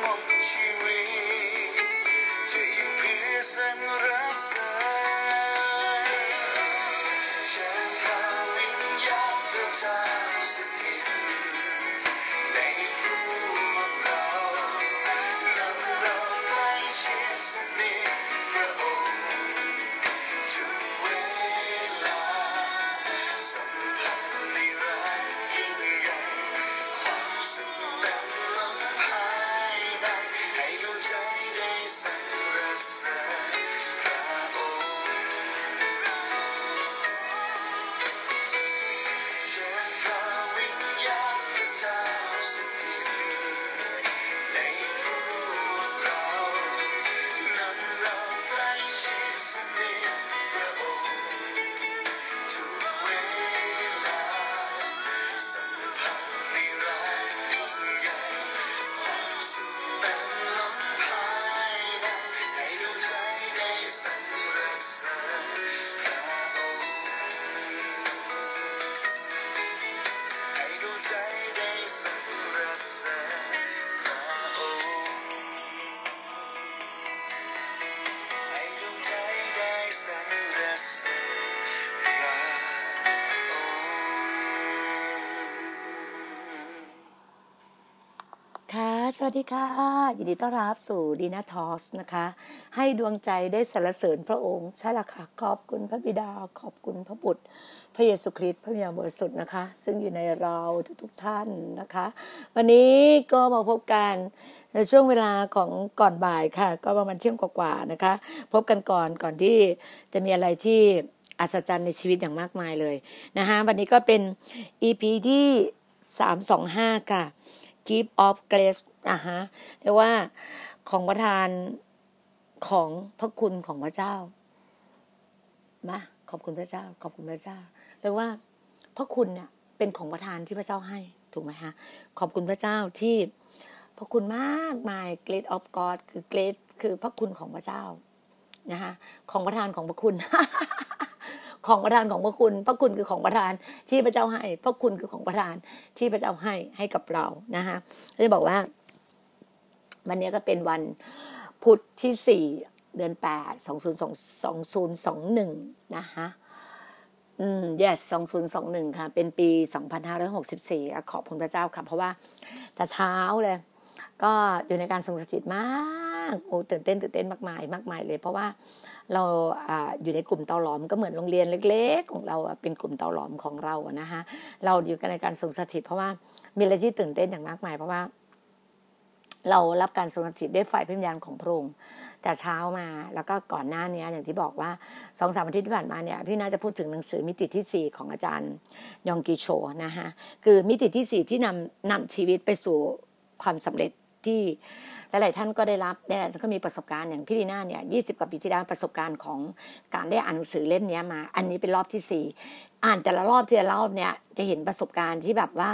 หมดชีวิตจะอยู่เพียงเส้นรัก สวัสดีค่ะ ยินดีต้อนรับสู่ดีนาทอสนะคะ ให้ดวงใจได้สรรเสริญพระองค์ ใช่ละค่ะ ขอบคุณพระบิดา ขอบคุณพระบุตร พระเยซูคริสต์พระวิญญาบริสุทธิ์นะคะ ซึ่งอยู่ในเราทุกๆท่านนะคะ วันนี้ก็มาพบกันในช่วงเวลาของก่อนบ่ายค่ะ ก็ประมาณเที่ยงกว่าๆนะคะ พบกันก่อนก่อนที่จะมีอะไรที่อัศจรรย์ในชีวิตอย่างมากมายเลยนะคะวันนี้ก็เป็น EP ที่325 ค่ะ gift of grace อะฮะเรียกว่าของประทานของพระคุณของพระเจ้ามาขอบคุณพระเจ้า ขอบคุณพระเจ้าเรียกว่าพระคุณเนี่ยเป็นของประทานที่พระเจ้าให้ถูกไหมฮะขอบคุณพระเจ้าที่พระคุณมากมาย great of God คือ great คือพระคุณของพระเจ้านะคะของประทานของพระคุณ ของประทานของพระคุณ พระคุณคือของประทานที่พระเจ้าให้ พระคุณคือของประทานที่พระเจ้าให้ให้กับเรานะคะจะบอกว่า วันนี้ก็เป็นวันพุธที่สี่เดือนแปดสองศูนย์สองสองศูนย์สองหนึ่งนะคะอืม yes สองศูนย์สองหนึ่งค่ะ เป็นปีสองพันห้าร้อยหกสิบสี่ขอบคุณพระเจ้าค่ะ เพราะว่าแต่เช้าเลย ก็อยู่ในการทรงสถิตมาก โอ้ตื่นเต้นตื่นเต้นมากมายมากมายเลย เพราะว่า เราออยู่ในกลุ่มเตาหลอมก็เหมือนโรงเรียนเล็ก ๆ ของเราเป็นกลุ่มเตาหลอมของเรานะคะเราอยู่กันในการทรงสถิต เพราะว่ามีอะไรที่ตื่นเต้นอย่างมากมายเพราะว่าเรารับการทรงสถิตด้วยไฟพิญญาณของพระองค์แต่เช้ามาแล้วก็ก่อนหน้านี้อย่างที่บอกว่าสองสามอาทิตย์ที่ผ่านมาเนี่ยพี่น่าจะพูดถึงหนังสือมิติที่สี่ของอาจารย์ยองกีโชนะคะคือมิติที่สี่ที่นำนำชีวิตไปสู่ความสำเร็จที่ หลายๆท่านก็ได้รับได้ก็มีประสบการณ์อย่างพี่ดีน่าเนี่ยยี่สิบกว่าปีที่แล้วประสบการณ์ของการได้อ่านหนังสือเล่มนี้มา อันนี้เป็นรอบที่สี่อ่านแต่ละรอบทีละรอบเนี่ยจะเห็นประสบการณ์ที่แบบว่า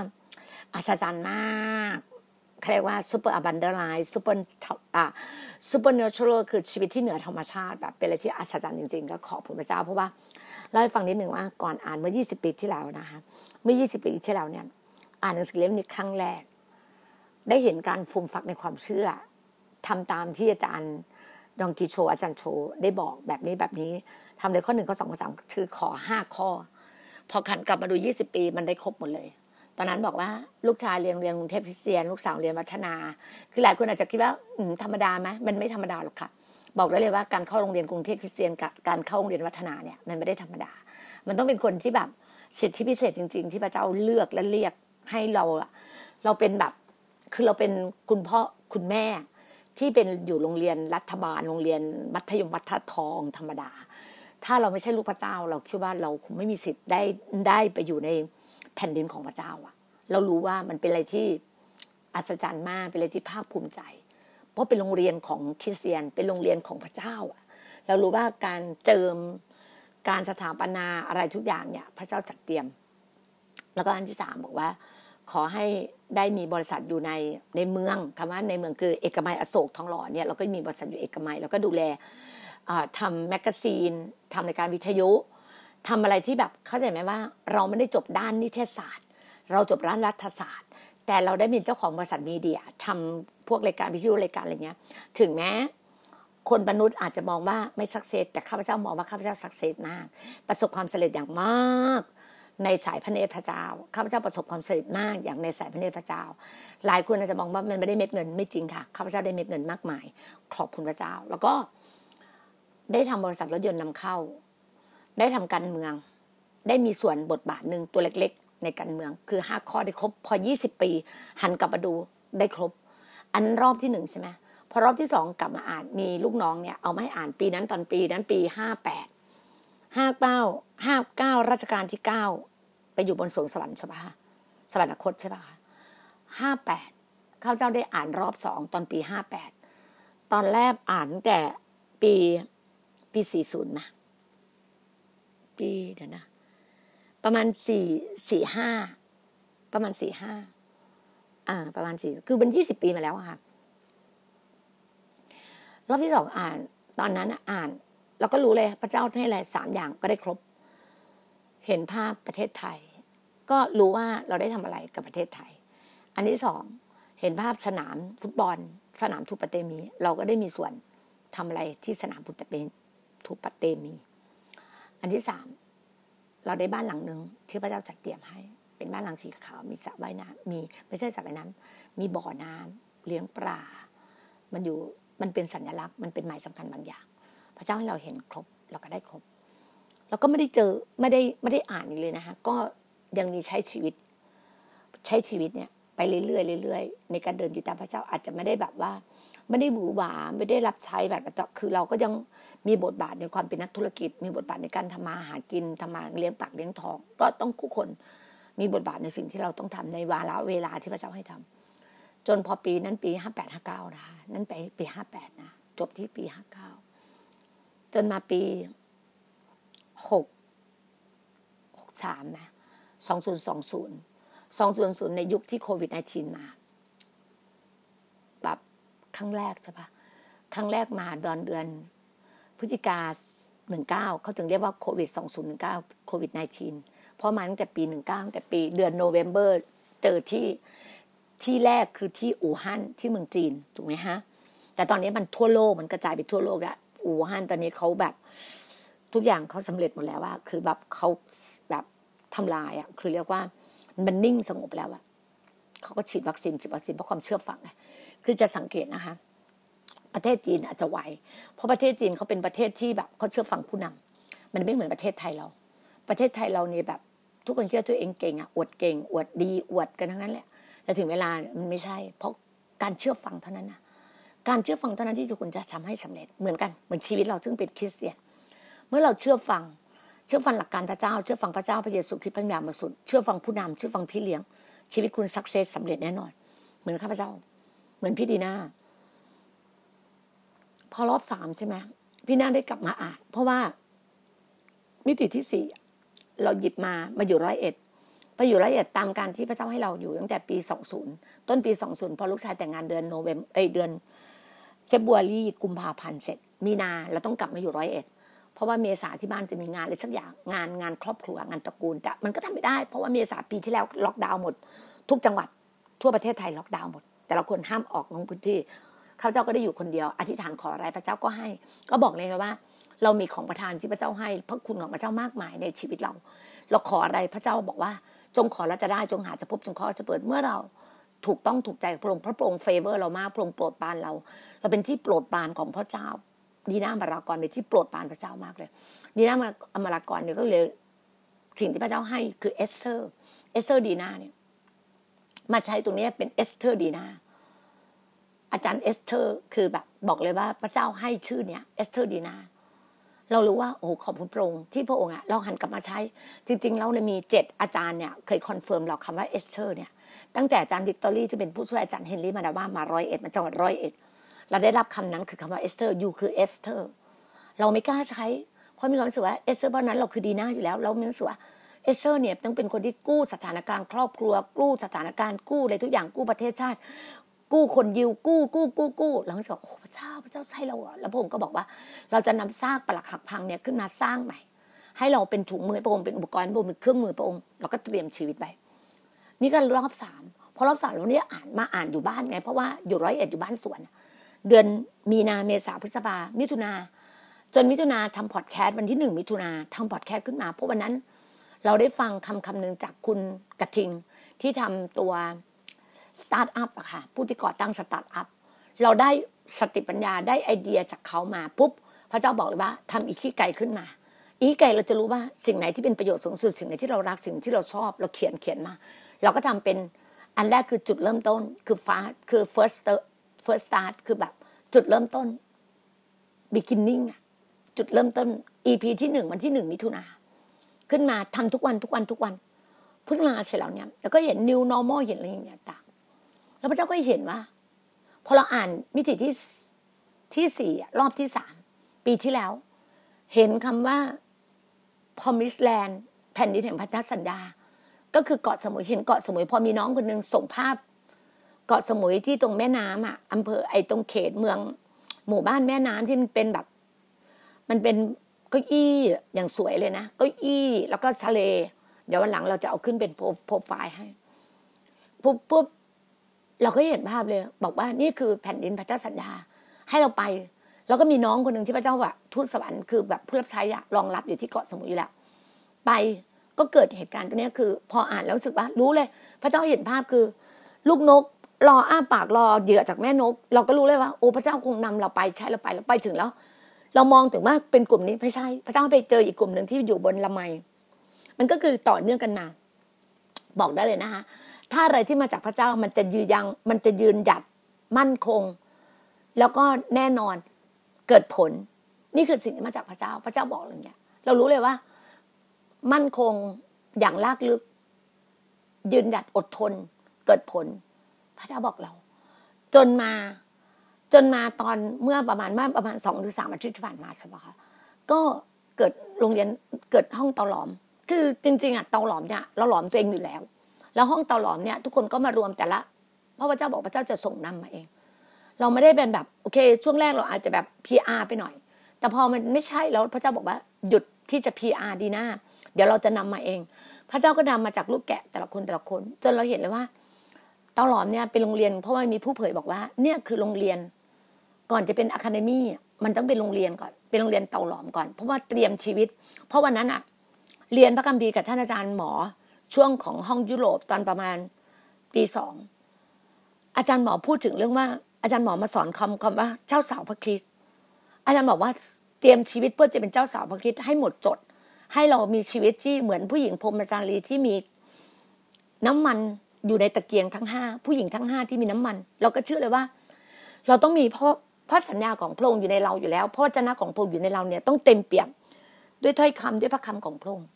อัศจรรย์มากเรียกว่า super abundant life super อ่า supernatural คือชีวิตที่เหนือธรรมชาติแบบเป็นอะไรที่อัศจรรย์จริงๆ ก็ขอบคุณพระเจ้า เพราะว่าเล่าให้ฟังนิดหนึ่งว่าก่อนอ่านเมื่อ 20 ปีที่แล้วนะคะ เมื่อ 20 ปีที่แล้วเนี่ย อ่านหนังสือเล่มนี้ครั้งแรก ได้เห็นการฟูมฟักในความเชื่อทำตามที่อาจารย์ดองกิโช อาจารย์โช ได้บอกแบบนี้แบบนี้ทำเลยข้อหนึ่งข้อสองข้อสามคือขอห้าข้อ พอขันกลับมาดูยี่สิบปี มันได้ครบหมดเลย ตอนนั้นบอกว่าลูกชายเรียนเรียนกรุงเทพคริสเตียน ลูกสาวเรียนวัฒนา คือหลายคนอาจจะคิดว่าธรรมดาไหมมันไม่ธรรมดาหรอกค่ะ บอกได้เลยว่าการเข้าโรงเรียนกรุงเทพคริสเตียนกับการเข้าโรงเรียนวัฒนาเนี่ยมันไม่ได้ธรรมดา มันต้องเป็นคนที่แบบสิทธิพิเศษจริง ๆ ที่พระเจ้าเลือกและเรียกให้เราเราเป็นแบบ คือเราเป็นคุณพ่อคุณแม่ที่เป็นอยู่โรงเรียนรัฐบาลโรงเรียนมัธยมวัฒทองธรรมดา ถ้าเราไม่ใช่ลูกพระเจ้า เราคิดว่าเราคงไม่มีสิทธิ์ได้ได้ไปอยู่ในแผ่นดินของพระเจ้าอะเรารู้ว่ามันเป็นอะไรที่อัศจรรย์มากเป็นอะไรที่ภาคภูมิใจ เพราะเป็นโรงเรียนของคริสเตียนเป็นโรงเรียนของพระเจ้าอะเรารู้ว่าการเจิมการสถาปนาอะไรทุกอย่างเนี่ย พระเจ้าจัดเตรียม แล้วก็อันที่สามบอกว่า ขอให้ได้มีบริษัทอยู่ในในเมืองคำว่าในเมืองคือเอกมัยอโศกทองหล่อเนี่ยเราก็มีบริษัทอยู่เอกมัยแล้วก็ดูแลทำแมกกาซีนทำรายการวิทยุทำอะไรที่แบบเข้าใจไหมว่า เราไม่ได้จบด้านนิเทศศาสตร์ เราจบด้านรัฐศาสตร์ แต่เราได้เป็นเจ้าของบริษัทมีเดียทำพวกรายการวิทยุรายการอะไรเงี้ย ถึงแม้คนมนุษย์อาจจะมองว่าไม่ success แต่ข้าพเจ้ามองว่าข้าพเจ้า success มาก ประสบความสำเร็จอย่างมาก ในสายพระเนตรพระเจ้าข้าพเจ้าประสบความสำเร็จมากอย่างในสายพระเนตรพระเจ้า หลายคนอาจจะมองว่ามันไม่ได้เม็ดเงินไม่จริงค่ะข้าพเจ้าได้เม็ดเงินมากมาย ขอบคุณพระเจ้า แล้วก็ได้ทำบริษัทรถยนต์นำเข้า ได้ทำการเมือง ได้มีส่วนบทบาทหนึ่งตัวเล็กๆ ในการเมือง คือห้าข้อได้ครบ พอยี่สิบปี หันกลับมาดูได้ครบ อันรอบที่หนึ่งใช่ไหมพอรอบที่สองกลับมาอ่านมีลูกน้องเนี่ยเอามาให้อ่านปีนั้นตอนปีนั้นปีห้าแปด ห้าเก้าห้าเก้ารัชกาลที่เก้าไปอยู่บนสวงสวรรค์ใช่ปะสวรรคตใช่ปะห้าแปดข้าเจ้าได้อ่านรอบสองตอนปีห้าแปดตอนแรกอ่านแต่ปีปีสี่ศูนย์นะปีเดี๋ยวนะ ประมาณสี่สี่ห้าประมาณสี่ห้าอ่า ประมาณสี่คือเป็นยี่สิบปีมาแล้วค่ะ รอบที่สองอ่าน ตอนนั้นอ่าน เราก็รู้เลยพระเจ้าให้อะไรสามอย่างก็ได้ครบ เห็นภาพประเทศไทย ก็รู้ว่าเราได้ทำอะไรกับประเทศไทย อันที่สองเห็นภาพสนามฟุตบอล สนามทูปเตมี เราก็ได้มีส่วนทำอะไรที่สนามฟุตเปทูปเตมี อันที่สามเราได้บ้านหลังหนึ่งที่พระเจ้าจัดเตรียมให้ เป็นบ้านหลังสีขาวมีสระว่ายน้ำมีไม่ใช่สระว่ายน้ำมีบ่อน้ำเลี้ยงปลา มันอยู่มันเป็นสัญลักษณ์มันเป็นหมายสำคัญบางอย่าง พระเจ้าให้เราเห็นครบเราก็ได้ครบแล้วก็ไม่ได้เจอไม่ได้ไม่ได้อ่านอีกเลยนะคะก็ยังมีใช้ชีวิต ใช้ชีวิตเนี่ยไปเรื่อยๆเรื่อยๆในการเดินติดตามพระเจ้าอาจจะไม่ได้แบบว่า ไม่ได้หวือหวาไม่ได้รับใช้แบบคือเราก็ยังมีบทบาทในความเป็นนักธุรกิจ มีบทบาทในการทำมาหากินทำมาเลี้ยงปากเลี้ยงท้อง ก็ต้องคู่คนมีบทบาทในสิ่งที่เราต้องทำในวาระเวลาที่พระเจ้าให้ทำจนพอปีนั้นปีห้าแปดห้าเก้านะคะนั้นไปปีห้าแปดนะจบที่ปีห้าเก้า จนมาปีหกหกสามนะสองศูนย์สองศูนย์สองศูนย์ศูนย์ในยุคที่โควิด -19 มาแบบครั้งแรกใช่ปะครั้งแรกมาดอนเดือนพฤศจิกาหนึ่งเก้าเขาถึงเรียกว่าโควิดสองศูนย์หนึ่งเก้าโควิด -19 เพราะมาตั้งแต่ปีหนึ่งเก้าตั้งแต่ปีเดือนโนเวมเบอร์เจอที่ที่แรกคือที่อู่ฮั่นที่เมืองจีน ถูกไหมฮะ แต่ตอนนี้มันทั่วโลกมันกระจายไปทั่วโลกแล้ว อู่ฮั่นตอนนี้เขาแบบ ทุกอย่างเขาสำเร็จหมดแล้วว่าคือแบบเขาแบบทำลายอะคือเรียกว่ามันนิ่งสงบแล้วอะเขาก็ฉีดวัคซีนฉีดวัคซีนเพราะความเชื่อฟังไงคือจะสังเกตนะคะ ประเทศจีนอาจจะไหวเพราะประเทศจีนเขาเป็นประเทศที่แบบเขาเชื่อฟังผู้นำมันไม่เหมือนประเทศไทยเรา ประเทศไทยเราเนี่ยแบบ ทุกคนคิดว่าตัวเองเก่งอะอวดเก่งอวดดีอวดกันทั้งนั้นแหละแต่ถึงเวลามันไม่ใช่ เพราะการเชื่อฟังเท่านั้นนะ การเชื่อฟังเท่านั้นที่ทุกคนจะทำให้สำเร็จเหมือนกันเหมือนชีวิตเราซึ่งเป็นคริสเตียน เมื่อเราเชื่อฟัง เชื่อฟังหลักการพระเจ้า เชื่อฟังพระเจ้าพระเยซูคริสต์พระยามาสุดเชื่อฟังผู้นำเชื่อฟังพี่เลี้ยง ชีวิตคุณสักเซสสาเร็จแน่นอน เหมือนข้าพเจ้า เหมือนพี่ดีนาพอรอบสามใช่ไหมพี่นาได้กลับมาอ่าน เพราะว่ามิติที่สี่เราหยิบมามาอยู่ร้อยเอ็ดไปอยู่ร้อยเอ็ดตามการที่พระเจ้าให้เราอยู่ตั้งแต่ปีสองศูนย์ต้นปีสองศูนย์พอลูกชายแต่งงานเดือนโนเวมเอยเดือน เฟบรุรีกุมภาพันธ์เสร็จ มีนาเราต้องกลับมาอยู่ร้อยเอ็ดเพราะว่าเมษาที่บ้านจะมีงานอะไรสักอย่างงานงานครอบครัวงานตระกูลแต่มันก็ทำไม่ได้ เพราะว่าเมษาปีที่แล้วล็อกดาวน์หมด ทุกจังหวัดทั่วประเทศไทยล็อกดาวน์หมด แต่ละคนห้ามออกลงพื้นที่ข้าเจ้าก็ได้อยู่คนเดียว อธิษฐานขออะไรพระเจ้าก็ให้ ก็บอกเลยนะว่า เรามีของประทานที่พระเจ้าให้พระคุณของพระเจ้ามากมายในชีวิตเรา เราขออะไรพระเจ้าบอกว่า จงขอแล้วจะได้จงหาจะพบจงขอจะเปิดเมื่อเราถูกต้องถูกใจพระองค์พระองค์ favor เรามากพระองค์โปรดปานเรา เราเป็นที่โปรดปรานของพระเจ้าดีน่ามารากรเป็นที่โปรดปรานพระเจ้ามากเลยดีน่าอมารากรเนี่ยก็เลยสิ่งที่พระเจ้าให้คือเอสเธอร์ เอสเธอร์ดีนาเนี่ยมาใช้ตรงนี้เป็นเอสเธอร์ดีนาอาจารย์เอสเธอร์คือแบบบอกเลยว่าพระเจ้าให้ชื่อเนี้ยเอสเธอร์ดีนาเรารู้ว่าโอ้ขอบคุณพระองค์ที่พระองค์อะเราหันกลับมาใช้ จริงๆเราเลยมีเจ็ดอาจารย์เนี่ยเคย confirm เราคำว่าเอสเธอร์เนี่ยตั้งแต่อาจารย์วิกตอรี่จะเป็นผู้ช่วยอาจารย์เฮนรี่มาดาว่ามาร้อยเอ็ดมาจังหวัดร้อยเอ็ด เราได้รับคำนั้นคือคำว่าเอสเธอร์ you คือเอสเธอร์เราไม่กล้าใช้ เพราะมีความรู้สึกว่าเอสเธอร์เพราะนั้นเราคือดีหน่าอยู่แล้ว เราไม่รู้สึกว่าเอสเธอร์เนี่ยต้องเป็นคนที่กู้สถานการณ์ครอบครัว กู้สถานการณ์กู้อะไรทุกอย่างกู้ประเทศชาติ กู้คนยิวกู้กู้กู้กู้เราก็บอกโอ้พระเจ้าพระเจ้าใช่เราอะแล้วพระองค์ก็บอกว่า เราจะนำซากปลักหักพังเนี่ยขึ้นมาสร้างใหม่ ให้เราเป็นถุงมือพระองค์เป็นอุปกรณ์พระองค์เป็นเครื่องมือพระองค์เราก็เตรียมชีวิตไปนี่ก็รอบสามพอรอบสามเราเนี่ยอ่านมาอ่านอยู่บ้านไง เพราะว่าอยู่ร้อยเอ็ดอยู่บ้านสวน เดือนมีนาเมษาพฤษภามิถุนาจนมิถุนาทำพอดแคสต์วันที่หนึ่งมิถุนาทำพอดแคสต์ขึ้นมาเพราะวันนั้น เราได้ฟังคำคำหนึ่งจากคุณกระทิงที่ทำตัวสตาร์ทอัพอะค่ะผู้ที่ก่อตั้งสตาร์ทอัพเราได้สติปัญญาได้ไอเดียจากเขามาปุ๊บพระเจ้าบอกเลยว่าทำอีกขี้ไก่ขึ้นมา อีกไก่เราจะรู้ว่าสิ่งไหนที่เป็นประโยชน์สูงสุดสิ่งไหนที่เรารักสิ่งที่เราชอบ เราเขียนเขียนมา เราก็ทำเป็นอันแรกคือจุดเริ่มต้นคือฟ้าคือ first first start คือแบบจุดเริ่มต้น beginning จุดเริ่มต้น EP ที่หนึ่งวันที่หนึ่งมิถุนาขึ้นมาทำทุกวันทุกวันทุกวันพุทธมาเสร็จแล้วเนี่ยแล้วก็เห็น new normal เห็นอะไรอย่างเงี้ยต่างแล้วพระเจ้าก็เห็นว่า พอเราอ่านมิติที่ที่สี่รอบที่สามปีที่แล้ว เห็นคำว่า promise land แผ่นดินแห่งพันธสัญญา ก็คือเกาะสมุยเห็นเกาะสมุยพอมีน้องคนหนึ่งส่งภาพ เกาะสมุยที่ตรงแม่น้ำอะอำเภอไอ้ตรงเขตเมือง หมู่บ้านแม่น้ำที่มันเป็นแบบ มันเป็นเก้าอี้อย่างสวยเลยนะเก้าอี้แล้วก็ทะเล เดี๋ยววันหลังเราจะเอาขึ้นเป็นโปรไฟล์ให้ปุ๊บปุ๊บเราก็เห็นภาพเลย บอกว่านี่คือแผ่นดินพระเจ้าสัญญาให้เราไป แล้วก็มีน้องคนหนึ่งที่พระเจ้าว่าทูตสวรรค์คือแบบผู้รับใช้อะรองรับอยู่ที่เกาะสมุยแล้ว ไปก็เกิดเหตุการณ์ตรงนี้คือ พออ่านแล้วรู้สึกว่า รู้เลย พระเจ้าเห็นภาพคือ ลูกนก รออ้าปากรอเหยื่อจากแม่นก เราก็รู้เลยว่าโอ้พระเจ้าคงนำเราไปใช่เราไปเราไปถึงแล้ว เรามองถึงว่าเป็นกลุ่มนี้ไม่ใช่ พระเจ้าไปเจออีกกลุ่มหนึ่งที่อยู่บนละไมมันก็คือต่อเนื่องกันมา บอกได้เลยนะคะถ้าอะไรที่มาจากพระเจ้ามันจะยืนยัง มันจะยืนหยัดมั่นคง แล้วก็แน่นอนเกิดผล นี่คือสิ่งที่มาจากพระเจ้า พระเจ้าบอกอย่างเงี้ย เรารู้เลยว่า มั่นคงอย่างลากลึก ยืนหยัดอดทน เกิดผล พระเจ้าบอกเรา จนมาจนมาตอนเมื่อประมาณเมื่อประมาณสองถึงสามอาทิตย์ที่ผ่านมาใช่ปะคะก็เกิดโรงเรียนเกิดห้องเตาหลอม คือจริงๆอะเตาหลอมเนี่ยเราหลอมตัวเองอยู่แล้ว แล้วห้องเตาหลอมเนี่ยทุกคนก็มารวมแต่ละเพราะพระเจ้าบอกพระเจ้าจะส่งนำมาเอง เราไม่ได้เป็นแบบโอเค ช่วงแรกเราอาจจะแบบ PR ไปหน่อย แต่พอมันไม่ใช่แล้วพระเจ้าบอกว่าหยุดที่จะ PR ดีหน้าเดี๋ยวเราจะนำมาเอง พระเจ้าก็นำมาจากลูกแกะแต่ละคนแต่ละคน จนเราเห็นเลยว่า เตาหลอมเนี่ยเป็นโรงเรียนเพราะว่ามีผู้เผยบอกว่า เนี่ยคือโรงเรียน ก่อนจะเป็นอะคาเดมี่มันต้องเป็นโรงเรียนก่อนเป็นโรงเรียนเตาหลอมก่อนเพราะว่าเตรียมชีวิต เพราะวันนั้นอะเรียนพระคัมภีร์กับท่านอาจารย์หมอช่วงของห้องยุโรปตอนประมาณตีสองอาจารย์หมอพูดถึงเรื่องว่า อาจารย์หมอมาสอนคำคำว่าเจ้าสาวพระคริสต์อาจารย์บอกว่าเตรียมชีวิตเพื่อจะเป็นเจ้าสาวพระคริสต์ให้หมดจด ให้เรามีชีวิตที่เหมือนผู้หญิงพรมจารีที่มีน้ำมัน อยู่ในตะเกียงทั้งห้าผู้หญิงทั้งห้าที่มีน้ำมัน เราก็เชื่อเลยว่า เราต้องมีเพราะพระสัญญาของพระองค์อยู่ในเราอยู่แล้วพระเจ้าของพระองค์อยู่ในเราเนี่ยต้องเต็มเปี่ยมด้วยถ้อยคำด้วยพระคำของพระองค์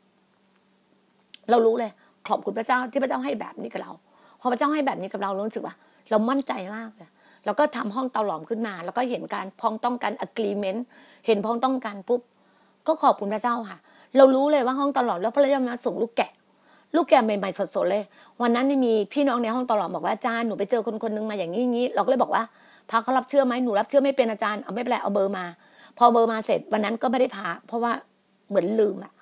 เรารู้เลย ขอบคุณพระเจ้าที่พระเจ้าให้แบบนี้กับเรา พอพระเจ้าให้แบบนี้กับเรารู้สึกว่า เรามั่นใจมากเลยเราก็ทำห้องเตาหลอมขึ้นมา แล้วก็เห็นการพ้องต้องกัน agreement เห็นพ้องต้องกันปุ๊บก็ขอบคุณพระเจ้าค่ะ เรารู้เลยว่าห้องเตาหลอมแล้วพระเจ้ามาส่งลูกแกะ ลูกแกใหม่ๆสดๆเลย วันนั้นมีพี่น้องในห้องตลอมบอกว่าอาจารย์หนูไปเจอคนคนนึงมาอย่างนี้อย่างนี้เราก็เลยบอกว่าพาเขารับเชื่อไหมหนูรับเชื่อไม่เป็นอาจารย์เอาไม่เป็นไรเอาเบอร์มา พอเบอร์มาเสร็จวันนั้นก็ไม่ได้พาเพราะว่าเหมือนลืมอะ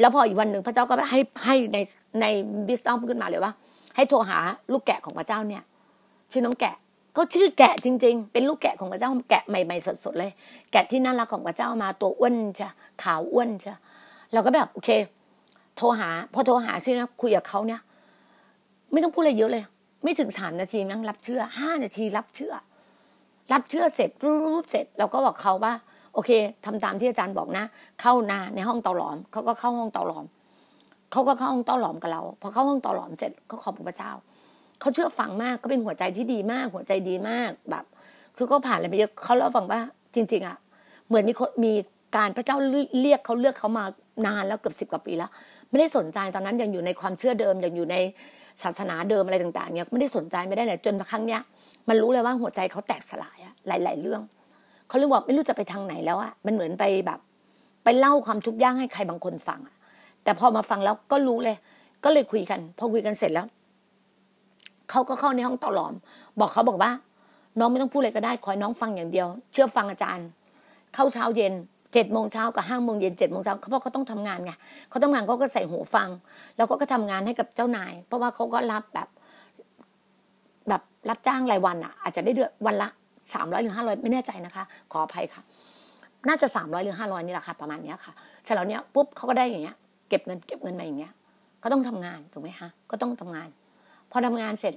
แล้วพออีกวันหนึ่งพระเจ้าก็ให้ให้ในในบิสตัมขึ้นมาเลยว่า ให้โทรหาลูกแกะของพระเจ้าเนี่ย ชื่อน้องแกะก็ชื่อแกะจริง ๆ เป็นลูกแกะของพระเจ้าแกะใหม่ๆสดๆเลย แกะที่น่ารักของพระเจ้ามาตัวอ้วนใช่ขาวอ้วนใช่เราก็แบบโอเค โทรหา พอโทรหาใช่ไหมคุยกับเขาเนี่ย ไม่ต้องพูดอะไรเยอะเลย ไม่ถึงสามนาทีนั่งรับเชื่อห้านาทีรับเชื่อ รับเชื่อเสร็จรูปเสร็จเราก็บอกเขาว่า โอเคทำตามที่อาจารย์บอกนะ เข้านาในห้องเตาหลอมเขาก็เข้าห้องเตาหลอมเขาก็เข้าห้องเตาหลอมกับเรา พอเข้าห้องเตาหลอมเสร็จเขาขอบพระเจ้าเขาเชื่อฟังมากก็เป็นหัวใจที่ดีมาก หัวใจดีมากแบบ คือเขาผ่านอะไรไปเยอะเขาเล่าฟังว่าจริง ๆอะเหมือนมีคนมีการพระเจ้าเรียกเขาเลือกเขามานานแล้วเกือบสิบกว่าปีแล้ว ไม่ได้สนใจตอนนั้นยังอยู่ในความเชื่อเดิมยังอยู่ในศาสนาเดิมอะไรต่างๆเนี่ยไม่ได้สนใจไม่ได้เลยจนครั้งเนี้ยมันรู้เลยว่าหัวใจเขาแตกสลายอะหลาย ๆ เรื่องเขาเรียกว่าไม่รู้จะไปทางไหนแล้วอะมันเหมือนไปแบบ ไปเล่าความทุกข์ยากให้ใครบางคนฟังอะแต่พอมาฟังแล้วก็รู้เลย ก็เลยคุยกัน พอคุยกันเสร็จแล้วเขาก็เข้าในห้องต่อหลอม บอกเขาบอกว่า น้องไม่ต้องพูดอะไรก็ได้คอยน้องฟังอย่างเดียว เชื่อฟังอาจารย์ เข้าเช้าเย็น เจ็ดโมงเช้ากับห้าโมงเย็นเจ็ดโมงเช้าเขาบอกเขาต้องทำงานไงเขาทำงานเขาก็ใส่หูฟัง แล้วก็ก็ทำงานให้กับเจ้านาย เพราะว่าเขาก็รับแบบ แบบรับจ้างรายวันอะ อาจจะได้เดือนวันละสามร้อยหรือห้าร้อยไม่แน่ใจนะคะ ขออภัยค่ะ น่าจะสามร้อยหรือห้าร้อยนี่แหละค่ะประมาณเนี้ยค่ะเสร็จแล้วเนี้ยปุ๊บเขาก็ได้อย่างเงี้ย เก็บเงินเก็บเงินมาอย่างเงี้ยก็ต้องทำงานถูกไหมคะก็ต้องทำงาน พอทำงานเสร็จ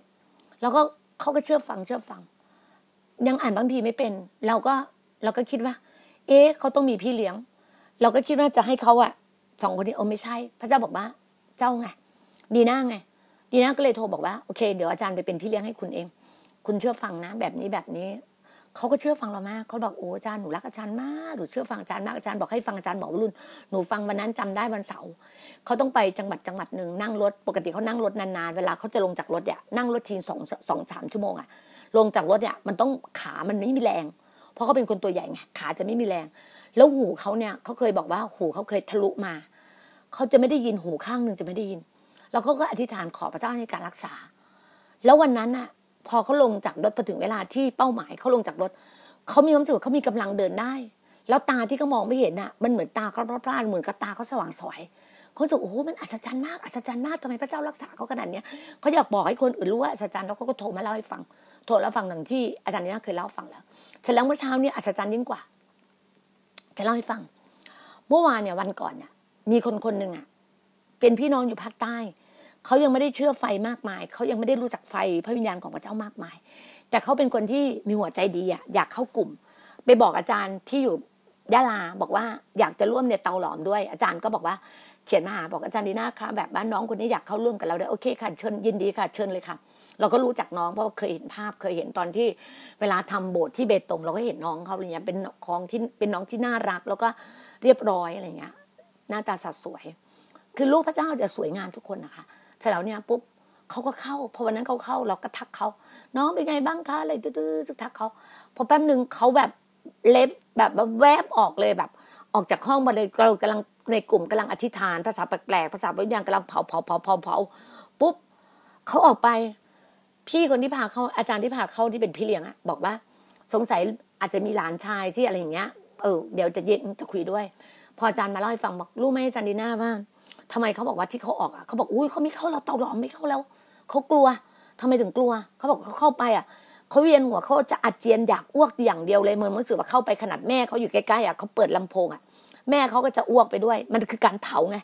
แล้วก็เขาก็เชื่อฟังเชื่อฟัง ยังอ่านบางทีไม่เป็น เราก็เราก็คิดว่า เอ๊ะเขาต้องมีพี่เลี้ยง เราก็คิดว่าจะให้เขาอะสองคนนี้โอ้ไม่ใช่ พระเจ้าบอกว่า เจ้าไงดีน้าไงดีน้าก็เลยโทรบอกว่าโอเคเดี๋ยวอาจารย์ไปเป็นพี่เลี้ยงให้คุณเอง คุณเชื่อฟังนะ แบบนี้แบบนี้เขาก็เชื่อฟังเรามากเขาบอกโอ้อาจารย์หนูรักอาจารย์มากหนูเชื่อฟังอาจารย์มากอาจารย์บอกให้ฟังอาจารย์บอกรุ่นหนูฟังวันนั้นจำได้วันเสาร์เขาต้องไปจังหวัดจังหวัดหนึ่งนั่งรถปกติเขานั่งรถนานๆเวลาเขาจะลงจากรถเนี่ยนั่งรถทีสองสองสามชั่วโมงอะลงจากรถเนี่ยมันต้องขามันไม่มีแรง เพราะเขาเป็นคนตัวใหญ่ไงขาจะไม่มีแรง แล้วหูเขาเนี่ยเขาเคยบอกว่าหูเขาเคยทะลุมาเขาจะไม่ได้ยินหูข้างหนึ่งจะไม่ได้ยิน แล้วเขาก็อธิษฐานขอพระเจ้าในการรักษา แล้ววันนั้นอะพอเขาลงจากรถพอถึงเวลาที่เป้าหมายเขาลงจากรถเขามีความรู้สึกเขามีกำลังเดินได้ แล้วตาที่เขามองไม่เห็นอะมันเหมือนตาเขาพร่าเหมือนกับตาเขาสว่างสวยเขาสึกโอ้โหมันอัศจรรย์มากอัศจรรย์มากทำไมพระเจ้ารักษาเขาขนาดเนี้ยเขาอยากบอกให้คนอื่นรู้ว่าอัศจรรย์แล้วเขาก็โทรมาเล่าให้ฟัง โทรแล้วฟังหนึ่งที่อาจารย์นี่เคยเล่าฟังแล้วเสร็จแล้วเมื่อเช้าเนี่ยอัศจรรย์ยิ่งกว่า จะเล่าให้ฟัง เมื่อวานเนี่ยวันก่อนเนี่ยมีคนคนหนึ่งอะ เป็นพี่น้องอยู่ภาคใต้เขายังไม่ได้เชื่อไฟมากมายเขายังไม่ได้รู้จักไฟพระวิญญาณของพระเจ้ามากมาย แต่เขาเป็นคนที่มีหัวใจดีอะอยากเข้ากลุ่ม ไปบอกอาจารย์ที่อยู่ยะลาบอกว่าอยากจะร่วมในเตาหลอมด้วย อาจารย์ก็บอกว่า เขียนมาหาบอกอาจารย์ดีน่าคะแบบบ้านน้องคนนี้อยากเข้าร่วมกับเราได้โอเคค่ะเชิญยินดีค่ะเชิญเลยค่ะ เราก็รู้จักน้องเพราะเคยเห็นภาพเคยเห็นตอนที่เวลาทำโบสถ์ที่เบตงเราก็เห็นน้องเขาอะไรเงี้ยเป็นของที่เป็นน้องที่น่ารัก แล้วก็เรียบร้อยอะไรเงี้ยหน้าตาสดสวย คือลูกพระเจ้าจะสวยงามทุกคนนะคะเสร็จแล้วเนี่ยปุ๊บเขาก็เข้าพอวันนั้นเขาเข้าเราก็ทักเขาน้องเป็นไงบ้างคะอะไรตื้อๆทักเขาพอแป๊บหนึ่งเขาแบบเล็บแบบแวบออกเลยแบบ ออกจากห้องมาเลยเรากำลังในกลุ่มกำลังอธิษฐานภาษาแปลกๆภาษาบางอย่างกำลังเผาเผาเผาเผาเผาปุ๊บเขาออกไป พี่คนที่พาเขาอาจารย์ที่พาเขาที่เป็นพี่เลี้ยงอะบอกว่า สงสัยอาจจะมีหลานชายที่อะไรอย่างเงี้ยเออเดี๋ยวจะเย็นจะคุยด้วย พออาจารย์มาเล่าให้ฟังบอกรู้ไหมอาจารย์ดีน่าว่าทำไมเขาบอกว่าที่เขาออกอะเขาบอกอุ้ยเขาไม่เข้าเราเตาหลอมไม่เข้าแล้วเขากลัวทำไมถึงกลัวเขาบอกเขาเข้าไปอะเขาเวียนหัวเขาจะอาเจียนอยากอ้วกอย่างเดียวเลยเหมือนรู้สึกว่าเข้าไปขนาดแม่เขาอยู่ใกล้ๆอะเขาเปิดลำโพงอะ แม่เขาก็จะอ้วกไปด้วย มันคือการเผาไง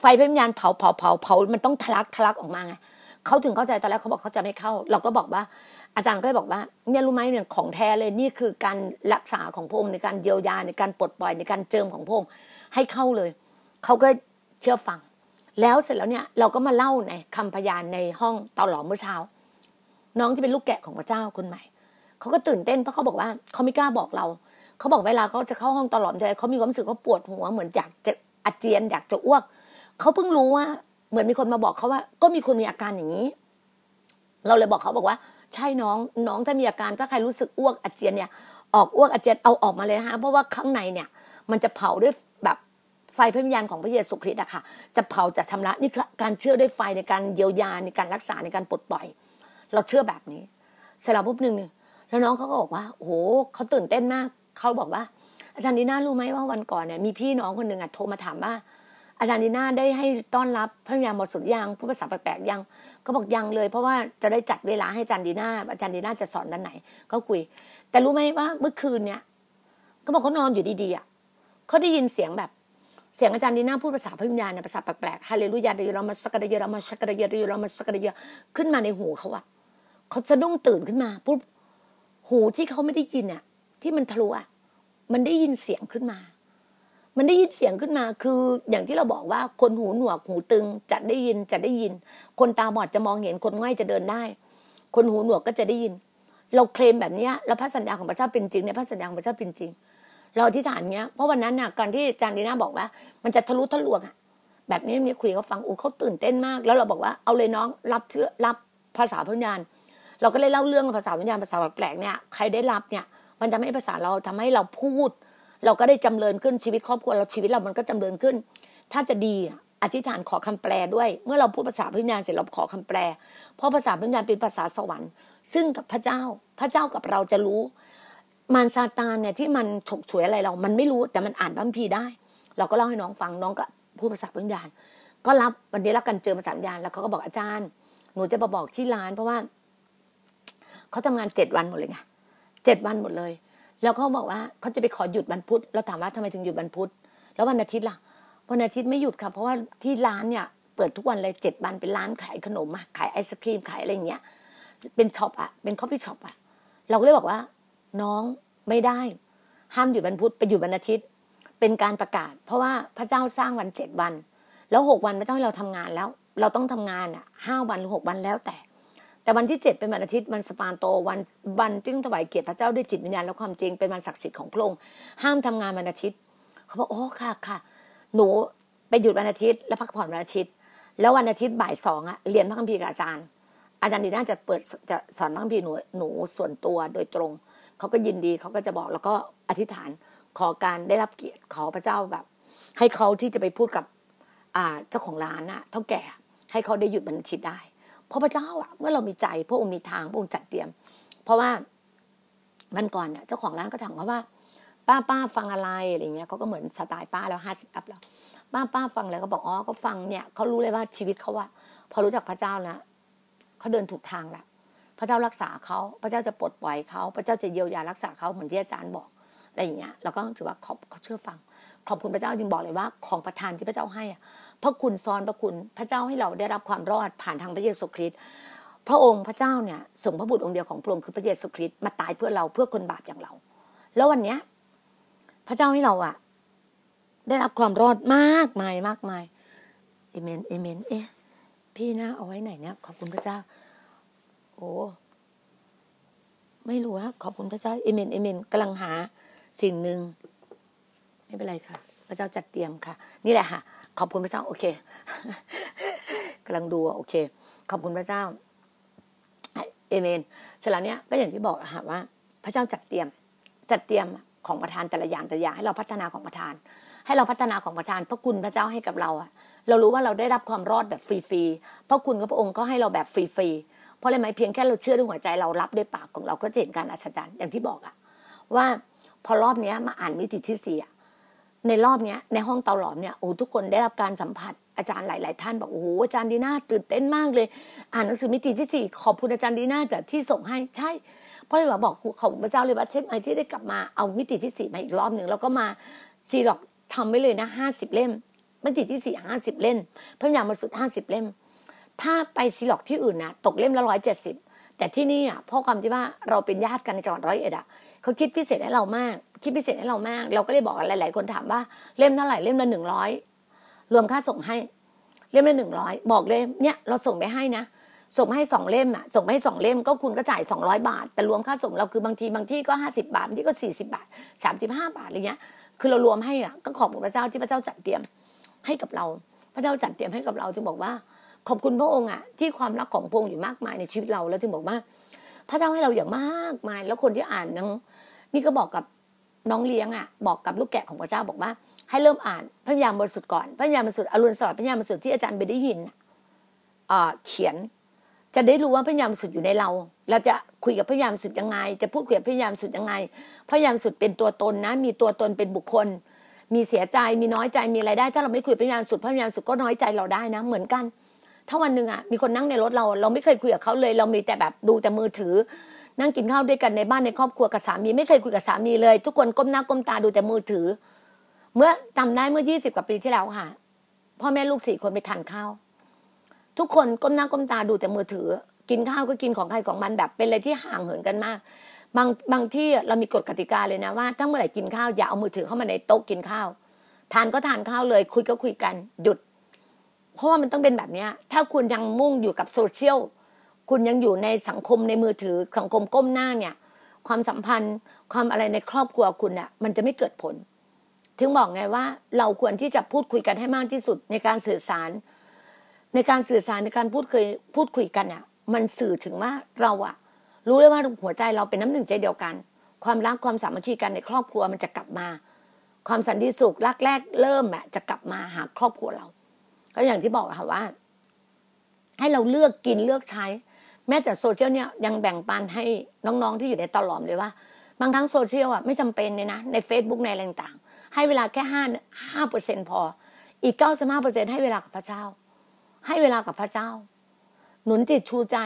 ไฟพระวิญญาณเผาเผาเผาเผามันต้องทะลักทะลักออกมาไงเขาถึงเข้าใจตอนแรกเขาบอกเขาจะไม่เข้า เราก็บอกว่า อาจารย์ก็เลยบอกว่าเนี่ยรู้ไหมเนี่ยของแท้เลยนี่คือการรักษาของพงค์ในการเยียวยาในการปลดปล่อยในการเจิมของพงค์ให้เข้าเลยเขาก็เชื่อฟัง แล้วเสร็จแล้วเนี่ยเราก็มาเล่าในคำพยานในห้องเตาหลอมเมื่อเช้า น้องที่เป็นลูกแกะของพระเจ้าคนใหม่เขาก็ตื่นเต้นเพราะเขาบอกว่าเขาไม่กล้าบอกเรา เขาบอกเวลาเขาจะเข้าห้องตลอดใจเขามีความรู้สึกเขาปวดหัวเหมือนอยากจะอาเจียนอยากจะอ้วกเขาเพิ่งรู้ว่า เหมือนมีคนมาบอกเขาว่า ก็มีคนมีอาการอย่างนี้ เราเลยบอกเขาบอกว่า ใช่น้องน้องถ้ามีอาการถ้าใครรู้สึกอ้วกอาเจียนเนี่ย ออกอ้วกอาเจียนเอาออกมาเลยฮะเพราะว่าข้างในเนี่ย มันจะเผาด้วยแบบไฟพระวิญญาณของพระเยซูคริสต์อะค่ะ จะเผาจะชำระนี่คือการเชื่อด้วยไฟในการเยียวยาในการรักษาในการปลดปล่อย เราเชื่อแบบนี้เสร็จแล้วปุ๊บหนึ่งแล้วน้องเขาก็บอกว่าโอ้โหเขาตื่นเต้นมาก เขาบอกว่า อาจารย์ดีน่ารู้ไหมว่าวันก่อนเนี่ยมีพี่น้องคนหนึ่งอะโทรมาถามว่า อาจารย์ดีน่าได้ให้ต้อนรับพระยาหมดสุดยังผู้ภาษาแปลกๆยังก็บอกยังเลย เพราะว่าจะได้จัดเวลาให้อาจารย์ดีน่าอาจารย์ดีน่าจะสอนด้านไหน ก็คุย แต่รู้ไหมว่าเมื่อคืนเนี่ยเขาบอกเขานอนอยู่ดีๆอะเขาได้ยินเสียงแบบเสียงอาจารย์ดีน่าพูดภาษาพระวิญญาณภาษาแปลกๆฮาเลลูยาเดยรามาสกัดเยรามาสกัดเยรามาสกัดเยขึ้นมาในหูเขาอะเขาสะดุ้งตื่นขึ้นมาปุ๊บหูที่เขาไม่ได้ยินอะ ที่มันทะลุอะมันได้ยินเสียงขึ้นมา มันได้ยินเสียงขึ้นมา คืออย่างที่เราบอกว่าคนหูหนวกหูตึงจะได้ยินจะได้ยิน คนตาบอดจะมองเห็นคนง่ายจะเดินได้ คนหูหนวกก็จะได้ยิน เราเคลมแบบนี้แล้วพระสัญญาของพระเจ้าเป็นจริงในพระสัญญาของพระเจ้าเป็นจริง เราอธิษฐานเนี้ยเพราะวันนั้นน่ะการที่จารีน่าบอกว่า มันจะทะลุทะลวงอะแบบนี้มีคุยเขาฟังอู้เขาตื่นเต้นมาก แล้วเราบอกว่าเอาเลยน้องรับเชื่อรับภาษาพญาณเราก็เลยเล่าเรื่องภาษาวิญญาณภาษาแปลกเนี่ยใครได้รับเนี่ย มันทำให้ภาษาเราทำให้เราพูด เราก็ได้จำเริญขึ้นชีวิตครอบครัวเราชีวิตเรามันก็จำเริญขึ้น ถ้าจะดีอธิษฐานขอคำแปลด้วย เมื่อเราพูดภาษาพิญญาณเสร็จเราขอคำแปล เพราะภาษาพิญญาณเป็นภาษาสวรรค์ ซึ่งกับพระเจ้าพระเจ้ากับเราจะรู้มารซาตานเนี่ยที่มันฉกฉวยอะไรเรา มันไม่รู้แต่มันอ่านบัมพีได้ เราก็เล่าให้น้องฟังน้องก็พูดภาษาพิญญาณ ก็รับวันนี้รักกันเจอภาษาวิญญาณแล้วเขาก็บอกอาจารย์ หนูจะมาบอกที่ร้านเพราะว่าเขาทำงานเจ็ดวันหมดเลยไง เจ็ดวันหมดเลย แล้วเขาบอกว่าเขาจะไปขอหยุดวันพุธเราถามว่าทำไมถึงหยุดวันพุธแล้ววันอาทิตย์ล่ะวันอาทิตย์ไม่หยุดค่ะเพราะว่าที่ร้านเนี่ยเปิดทุกวันเลยเจ็ดวันเป็นร้านขายขนมขายไอศครีมขายอะไรอย่างเงี้ยเป็น shop อะเป็น coffee shop อะเราก็เลยบอกว่า น้องไม่ได้ ห้ามหยุดวันพุธไปหยุดวันอาทิตย์ เป็นการประกาศ เพราะว่าพระเจ้าสร้างวันเจ็ดวัน แล้วหกวันพระเจ้าให้เราทำงานแล้ว เราต้องทำงานอะห้าวันหรือหกวันแล้วแต่ แต่วันที่เจ็ดเป็นวันอาทิตย์วันสปานโตวันวันจึงถวายเกียรติพระเจ้าด้วยจิตวิญญาณและความจริงเป็นวันศักดิ์สิทธิ์ของพระองค์ห้ามทำงานวันอาทิตย์เขาบอกโอ้ค่ะค่ะ หนูไปหยุดวันอาทิตย์แล้วพักผ่อนวันอาทิตย์ แล้ววันอาทิตย์บ่ายสองอะเรียนพระคัมภีร์กับอาจารย์ อาจารย์ดีน่าจะเปิดจะสอนพระคัมภีร์หนูหนูส่วนตัวโดยตรง เขาก็ยินดีเขาก็จะบอกแล้วก็อธิษฐานขอการได้รับเกียรติขอพระเจ้าแบบ ให้เขาที่จะไปพูดกับเจ้าของร้านอะเท่าแก่ ให้เขาได้หยุดวันอาทิตย์ได้ เพราะพระเจ้าอะเมื่อเรามีใจพระองค์มีทางพระองค์จัดเตรียม เพราะว่าวันก่อนเนี่ยเจ้าของร้านก็ถามเขาว่า ป้าป้าฟังอะไรอะไรเงี้ยเขาก็เหมือนสไตล์ป้าแล้วห้าสิบอัพแล้วป้าป้าฟังอะไรก็บอกอ๋อเขาฟังเนี่ยเขารู้เลยว่าชีวิตเขาว่า พอรู้จักพระเจ้าแล้วเขาเดินถูกทางแล้วพระเจ้ารักษาเขาพระเจ้าจะปลดปล่อยเขาพระเจ้าจะเยียวยารักษาเขาเหมือนที่อาจารย์บอกอะไรอย่างเงี้ยเราก็ถือว่าเขาเขาเชื่อฟังขอบคุณพระเจ้าจึงบอกเลยว่าของประทานที่พระเจ้าให้อะ พระคุณซ้อนพระคุณพระเจ้าให้เราได้รับความรอดผ่านทางพระเยซูคริสต์พระองค์พระเจ้าเนี่ยส่งพระบุตรองค์เดียวของพระองค์คือพระเยซูคริสต์มาตายเพื่อเราเพื่อคนบาปอย่างเรา แล้ววันเนี้ยพระเจ้าให้เราอะได้รับความรอดมากมายมากมายเอเมนเอเมนเอ๊ะพี่นะเอาไว้ไหนเนี่ยขอบคุณพระเจ้าโอ้ไม่รู้ว่าขอบคุณพระเจ้าเอเมนเอเมนกำลังหาสิ่งหนึ่งไม่เป็นไรค่ะ พระเจ้าจัดเตรียมค่ะ นี่แหละค่ะ ขอบคุณพระเจ้า โอเคกำลังดูโอเค ขอบคุณพระเจ้าเอเมนเสร็จแล้วเนี้ยก็อย่างที่บอกค่ะว่า พระเจ้าจัดเตรียม จัดเตรียมของประทานแต่ละอย่างแต่ละอย่างให้เราพัฒนาของประทาน ให้เราพัฒนาของประทาน พระคุณพระเจ้าให้กับเราอะเรารู้ว่าเราได้รับความรอดแบบฟรีๆพระคุณของพระองค์ก็ให้เราแบบฟรีๆเพราะอะไรไหมเพียงแค่เราเชื่อด้วยหัวใจเรารับด้วยปากของเราก็จะเห็นการอัศจรรย์อย่างที่บอกอะว่าพอรอบเนี้ยมาอ่านมิติที่สี่อะ ในรอบเนี้ยในห้องเตาหลอมเนี่ยโอ้ทุกคนได้รับการสัมผัสอาจารย์หลาย ๆ ท่านบอกโอ้โหอาจารย์ดีน่าตื่นเต้นมากเลย อ่านหนังสือมิติที่สี่ขอบคุณอาจารย์ดีน่าแต่ที่ส่งให้ใช่เพราะเลยว่าบอกขอบพระเจ้าเลยว่าเชฟไอที่ได้กลับมาเอามิติที่สี่มาอีกรอบหนึ่งแล้วก็มาซีล็อกทำไว้เลยนะห้าสิบเล่ม มิติที่สี่ห้าสิบเล่มพระยามาสุดห้าสิบเล่ม ถ้าไปซีล็อกที่อื่นนะตกเล่มละร้อยเจ็ดสิบแต่ที่นี่อะเพราะความที่ว่าเราเป็นญาติกันในจังหวัดร้อยเอ็ดอะเขาคิดพิเศษให้เรามาก คิดพิเศษให้เรามาก เราก็เลยบอกหลาย ๆ คนถามว่าเล่มเท่าไหร่เล่มละหนึ่งร้อยรวมค่าส่งให้ เล่มละหนึ่งร้อยบอกเลยเนี่ยเราส่งไปให้นะส่งให้สองเล่มอะส่งให้สองเล่มก็คุณก็จ่ายสองร้อยบาท แต่รวมค่าส่งเราคือบางทีบางที่ก็ห้าสิบาทบางที่ก็สี่สิบาทสามสิบห้าบาทอะไรเงี้ย คือเรารวมให้อะก็ขอบคุณพระเจ้าที่พระเจ้าจัดเตรียมให้กับเรา พระเจ้าจัดเตรียมให้กับเราจึงบอกว่า ขอบคุณพระองค์อะที่ความรักของพระองค์อยู่มากมายในชีวิตเราแล้วจึงบอกว่า พระเจ้าให้เราอย่างมากมาย แล้วคนที่อ่านนังนี่ก็บอกกับ น้องเลี้ยงอะบอกกับลูกแกะของพระเจ้าบอกว่า ให้เริ่มอ่านพระยามบริสุทธิ์ก่อนพระยามบริสุทธิ์อรุณสวัสดิ์พระยามบริสุทธิ์ที่อาจารย์ไปได้ยินเขียน จะได้รู้ว่าพระยามบริสุทธิ์อยู่ในเรา เราจะคุยกับพระยามบริสุทธิ์ยังไง จะพูดคุยกับพระยามบริสุทธิ์ยังไง พระยามบริสุทธิ์เป็นตัวตนนะ มีตัวตนเป็นบุคคล มีเสียใจมีน้อยใจมีอะไรได้ ถ้าเราไม่คุยพระยามบริสุทธิ์พระยามบริสุทธิ์ก็น้อยใจเราได้นะ เหมือนกันถ้าวันหนึ่งอะมีคนนั่งในรถเรา เราไม่เคยคุยกับเขาเลย เรามีแต่แบบดูแต่มือถือ นั่งกินข้าวด้วยกันในบ้านในครอบครัวกับสามีไม่เคยคุยกับสามีเลย ทุกคนก้มหน้าก้มตาดูแต่มือถือ เมื่อจาได้เมื่อยี่สิบกว่าปีที่แล้วค่ะพ่อแม่ลูกสี่คนไปทานข้าวทุกคนก้มหน้าก้มตาดูแต่มือถือ กินข้าวก็กินของใครของมันแบบเป็นอะไรที่ห่างเหินกันมาก บางบางที่เรามีกฎกติกาเลยนะว่าถ้าเมื่อไหร่กินข้าวอย่าเอามือถือเข้ามาในโต๊ะกินข้าว ทานก็ทานข้าวเลย คุยก็คุยกันหยุด เพราะว่ามันต้องเป็นแบบนี้ถ้าคุณยังมุ่งอยู่กับโซเชียล คุณยังอยู่ในสังคมในมือถือสังคมก้มหน้าเนี่ย ความสัมพันธ์ความอะไรในครอบครัวคุณเนี่ยมันจะไม่เกิดผล ถึงบอกไงว่า เราควรที่จะพูดคุยกันให้มากที่สุดในการสื่อสาร ในการสื่อสารในการพูดเคยพูดคุยกันอะ มันสื่อถึงว่าเราอะรู้เลยว่าหัวใจเราเป็นน้ำหนึ่งใจเดียวกัน ความรักความสามัคคีกันในครอบครัวมันจะกลับมา ความสันติสุขรักแรกเริ่มอะจะกลับมาหาครอบครัวเรา ก็อย่างที่บอกค่ะว่าให้เราเลือกกินเลือกใช้ แม้แต่โซเชียลเนี่ยยังแบ่งปันให้น้องๆที่อยู่ในตลอมเลยว่า บางครั้งโซเชียลอะไม่จำเป็นเลยนะ ใน Facebook ในอะไรต่างๆ ให้เวลาแค่ห้าห้าเปอร์เซ็นพอ อีกเก้าสิบห้าเปอร์เซ็นให้เวลากับพระเจ้า ให้เวลากับพระเจ้า หนุนจิตชูใจ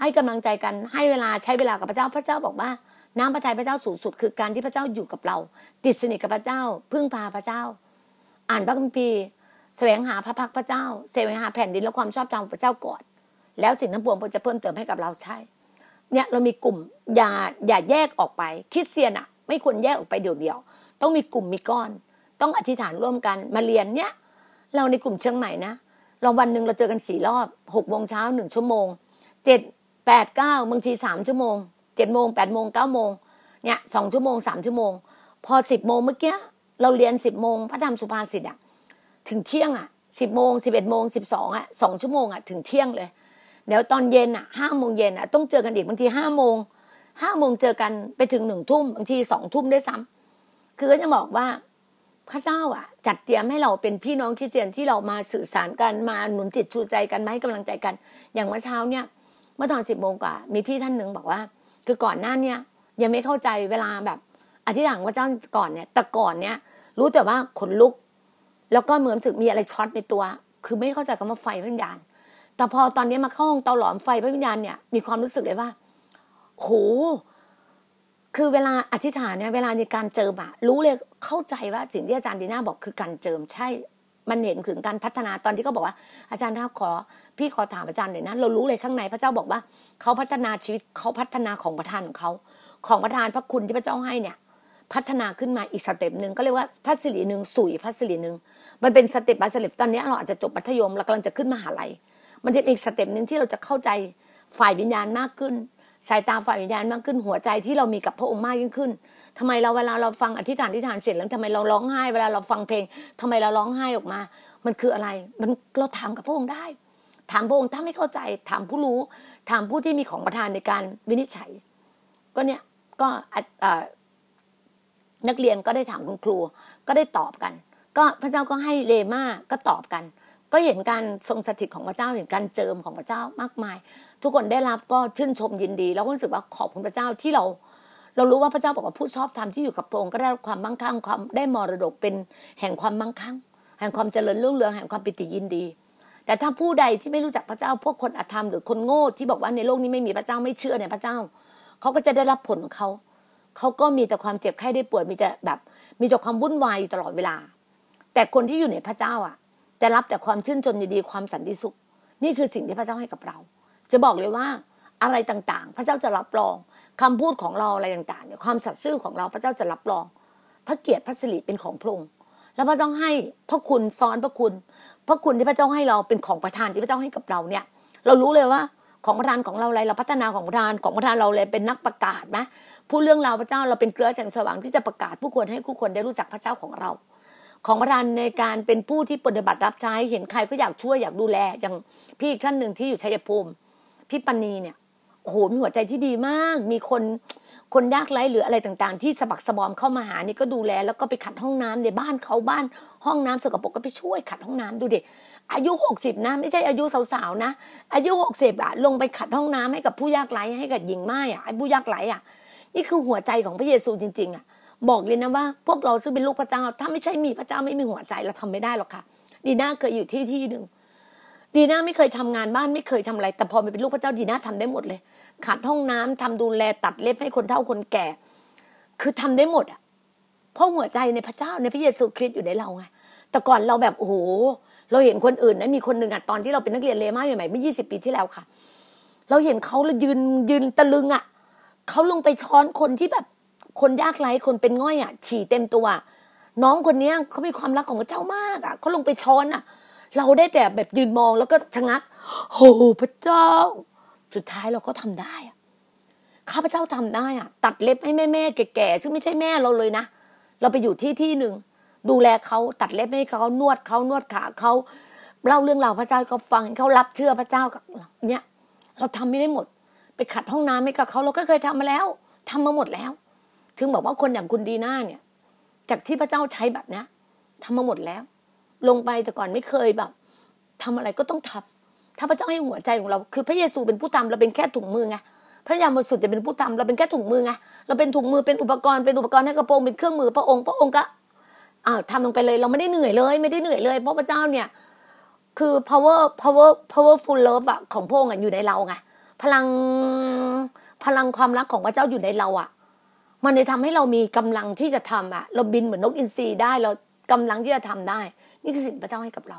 ให้กำลังใจกันให้เวลาใช้เวลากับพระเจ้าพระเจ้าบอกว่า น้ำพระทัยพระเจ้าสูงสุด คือการที่พระเจ้าอยู่กับเรา ติดสนิทกับพระเจ้า พึ่งพาพระเจ้า อ่านพระคัมภีร์แสวงหาพระพักพระเจ้าแสวงหาแผ่นดินและความชอบธรรมของพระเจ้าก่อน แล้วสิ่งทั้งปวงจะเพิ่มเติมให้กับเราใช่ เนี่ยเรามีกลุ่มอย่าอย่าแยกออกไปคริสเตียนอะไม่ควรแยกออกไปเดี่ยวๆต้องมีกลุ่มมีก้อน ต้องอธิษฐานร่วมกันมาเรียนเนี่ยเราในกลุ่มเชียงใหม่นะเราวันหนึ่งเราเจอกันสี่รอบหกโมงเช้าหนึ่งชั่วโมงเจ็ดแปดเก้าบางทีสามชั่วโมงเจ็ดโมงแปดโมงเก้าโมงเนี่ยสองชั่วโมงสามชั่วโมง พอสิบโมงเมื่อกี้เราเรียนสิบโมงพระธรรมสุภาษิตอะถึงเที่ยงอะสิบโมงสิบเอ็ดโมงสิบสองอะสองชั่วโมงอะถึงเที่ยงเลย เดี๋ยวตอนเย็นอะห้าโมงเย็นอะต้องเจอกันอีกบางทีห้าโมงห้าโมงเจอกันไปถึงหนึ่งทุ่มบางทีสองทุ่มได้ซ้ำคือก็จะบอกว่าพระเจ้าอะ จัดเตรียมให้เราเป็นพี่น้องคริสเตียนที่เรามาสื่อสารกันมาหนุนจิตชูใจกันมาให้กำลังใจกัน อย่างเมื่อเช้าเนี่ยเมื่อตอนสิบโมงกว่า มีพี่ท่านหนึ่งบอกว่า คือก่อนหน้าเนี่ยยังไม่เข้าใจเวลาแบบอธิษฐานพระเจ้าก่อนเนี่ยแต่ก่อนเนี่ย รู้แต่ว่าขนลุก แล้วก็เหมือนสึกมีอะไรช็อตในตัว คือไม่เข้าใจคำว่าไฟพิญญาณ แต่พอตอนนี้มาเข้าห้องเตาหลอมไฟพระวิญญาณเนี่ยมีความรู้สึกเลยว่าโหคือเวลาอธิษฐานเนี่ยเวลาในการเจิมอะรู้เลยเข้าใจว่าสิ่งที่อาจารย์ดีน่าบอกคือการเจิมใช่ มันเห็นถึงการพัฒนาตอนที่เขาบอกว่า อาจารย์ถ้าขอ พี่ขอถามอาจารย์หน่อยนะเรารู้เลยข้างในพระเจ้าบอกว่าเขาพัฒนาชีวิตเขาพัฒนาของประทานของเขาของประทานพระคุณที่พระเจ้าให้เนี่ย พัฒนาขึ้นมาอีก step หนึ่งก็เรียกว่าพระสิริหนึ่งสู่พระสิริหนึ่งมันเป็น step by step ตอนนี้เราอาจจะจบมัธยมเรากำลังจะขึ้นมหาลัย มันจะอีก step หนึ่งที่เราจะเข้าใจฝ่ายวิญญาณมากขึ้น สายตาฝ่ายวิญญาณมากขึ้น หัวใจที่เรามีกับพระองค์มากยิ่งขึ้นทำไมเราเวลาเราฟังอธิษฐานอธิษฐานเสร็จแล้วทำไมเราร้องไห้ เวลาเราฟังเพลงทำไมเราร้องไห้ออกมา มันคืออะไร มันเราถามกับพระองค์ได้ ถามพระองค์ถ้าไม่เข้าใจถามผู้รู้ ถามผู้ที่มีของประทานในการวินิจฉัย ก็เนี่ยก็นักเรียนก็ได้ถามคุณครู ก็ได้ตอบกัน ก็พระเจ้าก็ให้เลมาก็ตอบกัน ก็เห็นการทรงสถิตของพระเจ้าเห็นการเจิมของพระเจ้ามากมาย ทุกคนได้รับก็ชื่นชมยินดี แล้วก็รู้สึกว่าขอบคุณพระเจ้าที่เรา เรารู้ว่าพระเจ้าบอกว่าผู้ชอบธรรมที่อยู่กับพระองค์ก็ได้ความมั่งคั่งความได้มรดกเป็นแห่งความมั่งคั่ง แห่งความเจริญรุ่งเรืองแห่งความปิติยินดี แต่ถ้าผู้ใดที่ไม่รู้จักพระเจ้าพวกคนอธรรมหรือคนโง่ที่บอกว่าในโลกนี้ไม่มีพระเจ้าไม่เชื่อในพระเจ้าเขาก็จะได้รับผลของเขาเขาก็มีแต่ความเจ็บไข้ได้ป่วยมีแต่แบบ มีแต่ความวุ่นวายอยู่ตลอดเวลา แต่คนที่อยู่ในพระเจ้าอะ จะรับแต่ความชื่นชมยินดีความสันติสุข นี่คือสิ่งที่พระเจ้าให้กับเรา จะบอกเลยว่าอะไรต่างๆ พระเจ้าจะรับรองคำพูดของเราอะไรต่างๆเนี่ยความสัตย์ซื่อของเราพระเจ้าจะรับรอง พระเกียรติพระสิริเป็นของพระองค์แล้วพระเจ้าให้พระคุณซ้อนพระคุณ พระคุณที่พระเจ้าให้เราเป็นของประทานที่พระเจ้าให้กับเราเนี่ย เรารู้เลยว่าของประทานของเราอะไรเราพัฒนาของประทานของประทานเราเลยเป็นนักประกาศไหมพูดเรื่องราวพระเจ้าเราเป็นเกลือแสงสว่างที่จะประกาศผู้คนให้ผู้คนได้รู้จักพระเจ้าของเรา ของประทานในการเป็นผู้ที่ปฏิบัติรับใช้เห็นใครก็อยากช่วยอยากดูแลอย่างพี่ท่านหนึ่งที่อยู่ชัยภูมิพี่ปณีเนี่ยโอ้โหมีหัวใจที่ดีมาก มีคนคนยากไร้หรืออะไรต่างๆ ที่สะบักสะบอมเข้ามาหานี่ก็ดูแล แล้วก็ไปขัดห้องน้ำในบ้านเขาบ้าน ห้องน้ำสกปรกก็ไปช่วยขัดห้องน้ำดูเดิอายุหกสิบนะ ไม่ใช่อายุสาวๆนะ อายุหกสิบอะลงไปขัดห้องน้ำให้กับผู้ยากไร้ให้กับหญิงไม้อะไอ้ผู้ยากไร้อะนี่คือหัวใจของพระเยซูจริง ๆอะ บอกเลยนะว่า พวกเราซึ่งเป็นลูกพระเจ้า ถ้าไม่ใช่มีพระเจ้าไม่มีหัวใจเราทำไม่ได้หรอกค่ะดีน่าเคยอยู่ที่ที่หนึ่งดีน่าไม่เคยทำงานบ้านไม่เคยทำอะไร แต่พอเป็นลูกพระเจ้าดีน่าทำได้หมดเลย ขัดห้องน้ำทำดูแลตัดเล็บให้คนเฒ่าคนแก่ คือทำได้หมดอะเพราะหัวใจในพระเจ้าในพระเยซูคริสต์อยู่ในเราไงแต่ก่อนเราแบบโอ้โหเราเห็นคนอื่นนะมีคนหนึ่งอะตอนที่เราเป็นนักเรียนเลมาใหม่ๆเมื่อยี่สิบปีที่แล้วค่ะ เราเห็นเขาเลยยืนยืนตะลึงอะเขาลงไปช้อนคนที่แบบ คนยากไร้คนเป็นง่อยอะ ฉี่เต็มตัว น้องคนเนี้ยเขามีความรักของพระเจ้ามากอะเขาลงไปช้อนอะ เราได้แต่แบบยืนมองแล้วก็ชะงักโหพระเจ้า สุดท้ายเราก็ทำได้อะข้าพเจ้าทำได้อะ ตัดเล็บให้แม่แม่แก่ๆซึ่งไม่ใช่แม่เราเลยนะเราไปอยู่ที่ที่หนึ่งดูแลเขาตัดเล็บให้เขานวดเขานวดขาเขาเล่าเรื่องราวพระเจ้าเขาฟังเขารับเชื่อพระเจ้าเนี่ยเราทำไม่ได้หมด ไปขัดห้องน้ำให้กับเขาเราก็เคยทำมาแล้วทำมาหมดแล้ว ถึงบอกว่าคนอย่างคุณดีน่าเนี่ย จากที่พระเจ้าใช้แบบนี้ทำมาหมดแล้ว ลงไปแต่ก่อนไม่เคยแบบทำอะไรก็ต้องทำถ้าพระเจ้าให้หัวใจของเรา คือพระเยซูเป็นผู้ทำเราเป็นแค่ถุงมือไงพระยาบริสุทธิ์จะเป็นผู้ทำเราเป็นแค่ถุงมือไงเราเป็นถุงมือเป็นอุปกรณ์เป็นอุปกรณ์ให้กระโปรงเป็นเครื่องมือพระองค์พระองค์ก็อ้าทำลงไปเลยเราไม่ได้เหนื่อยเลย ไม่ได้เหนื่อยเลย เพราะพระเจ้าเนี่ย คือ power power powerful love อะของพระองค์อยู่ในเราไงพลังพลังความรักของพระเจ้าอยู่ในเราอะ มันเลยทำให้เรามีกำลังที่จะทำอะเราบินเหมือนนกอินทรีได้เรากำลังที่จะทำได้ นี่คือสิ่งพระเจ้าให้กับเรา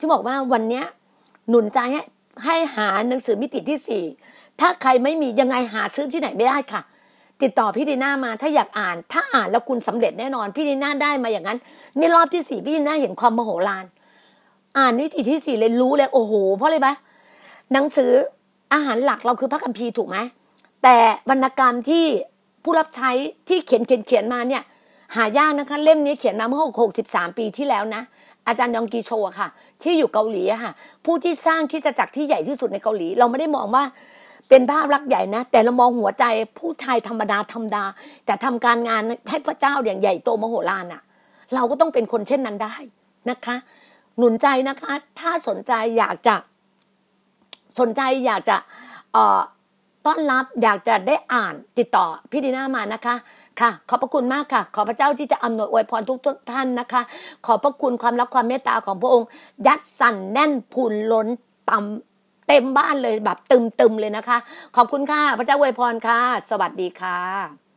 จะบอกว่าวันเนี้ยหนุนใจให้ให้หาหนังสือมิติที่สี่ถ้าใครไม่มียังไงหาซื้อที่ไหนไม่ได้ค่ะ ติดต่อพี่ดีน่ามาถ้าอยากอ่าน ถ้าอ่านแล้วคุณสำเร็จแน่นอน พี่ดีน่าได้มาอย่างนั้นนี่รอบที่สี่พี่ดีน่าเห็นความมโหฬารอ่านนิติที่สี่เลยรู้เลยโอ้โหเพราะอะไรปะหนังสืออาหารหลักเราคือพระคัมภีร์ถูกไหมแต่วรรณกรรมที่ ผู้รับใช้ที่เขียนเขียนเขียนมาเนี่ยหายากนะคะ เล่มนี้เขียนมาเมื่อหกสิบสามปีที่แล้วนะ อาจารย์ยองกีโชะค่ะ ที่อยู่เกาหลีค่ะ ผู้ที่สร้างคิดจักรที่ใหญ่ที่สุดในเกาหลี เราไม่ได้มองว่าเป็นภาพลักษณ์ใหญ่นะ แต่เรามองหัวใจผู้ชายธรรมดาธรรมดา แต่ทำการงานให้พระเจ้าอย่างใหญ่โตมโหฬารอะ เราก็ต้องเป็นคนเช่นนั้นได้นะคะ หนุนใจนะคะ ถ้าสนใจอยากจะสนใจอยากจะเอ่อ ต้อนรับอยากจะได้อ่านติดต่อพี่ดีน่ามานะคะค่ะขอบพระคุณมากค่ะ ขอพระเจ้าที่จะอำนวยอวยพรทุกท่านนะคะ ขอพระคุณความรักความเมตตาของพระองค์ ยัดสั่นแน่นพูนล้นต่ำเต็มบ้านเลยแบบตึมๆเลยนะคะ ขอบคุณค่ะ พระเจ้าอวยพรค่ะ สวัสดีค่ะ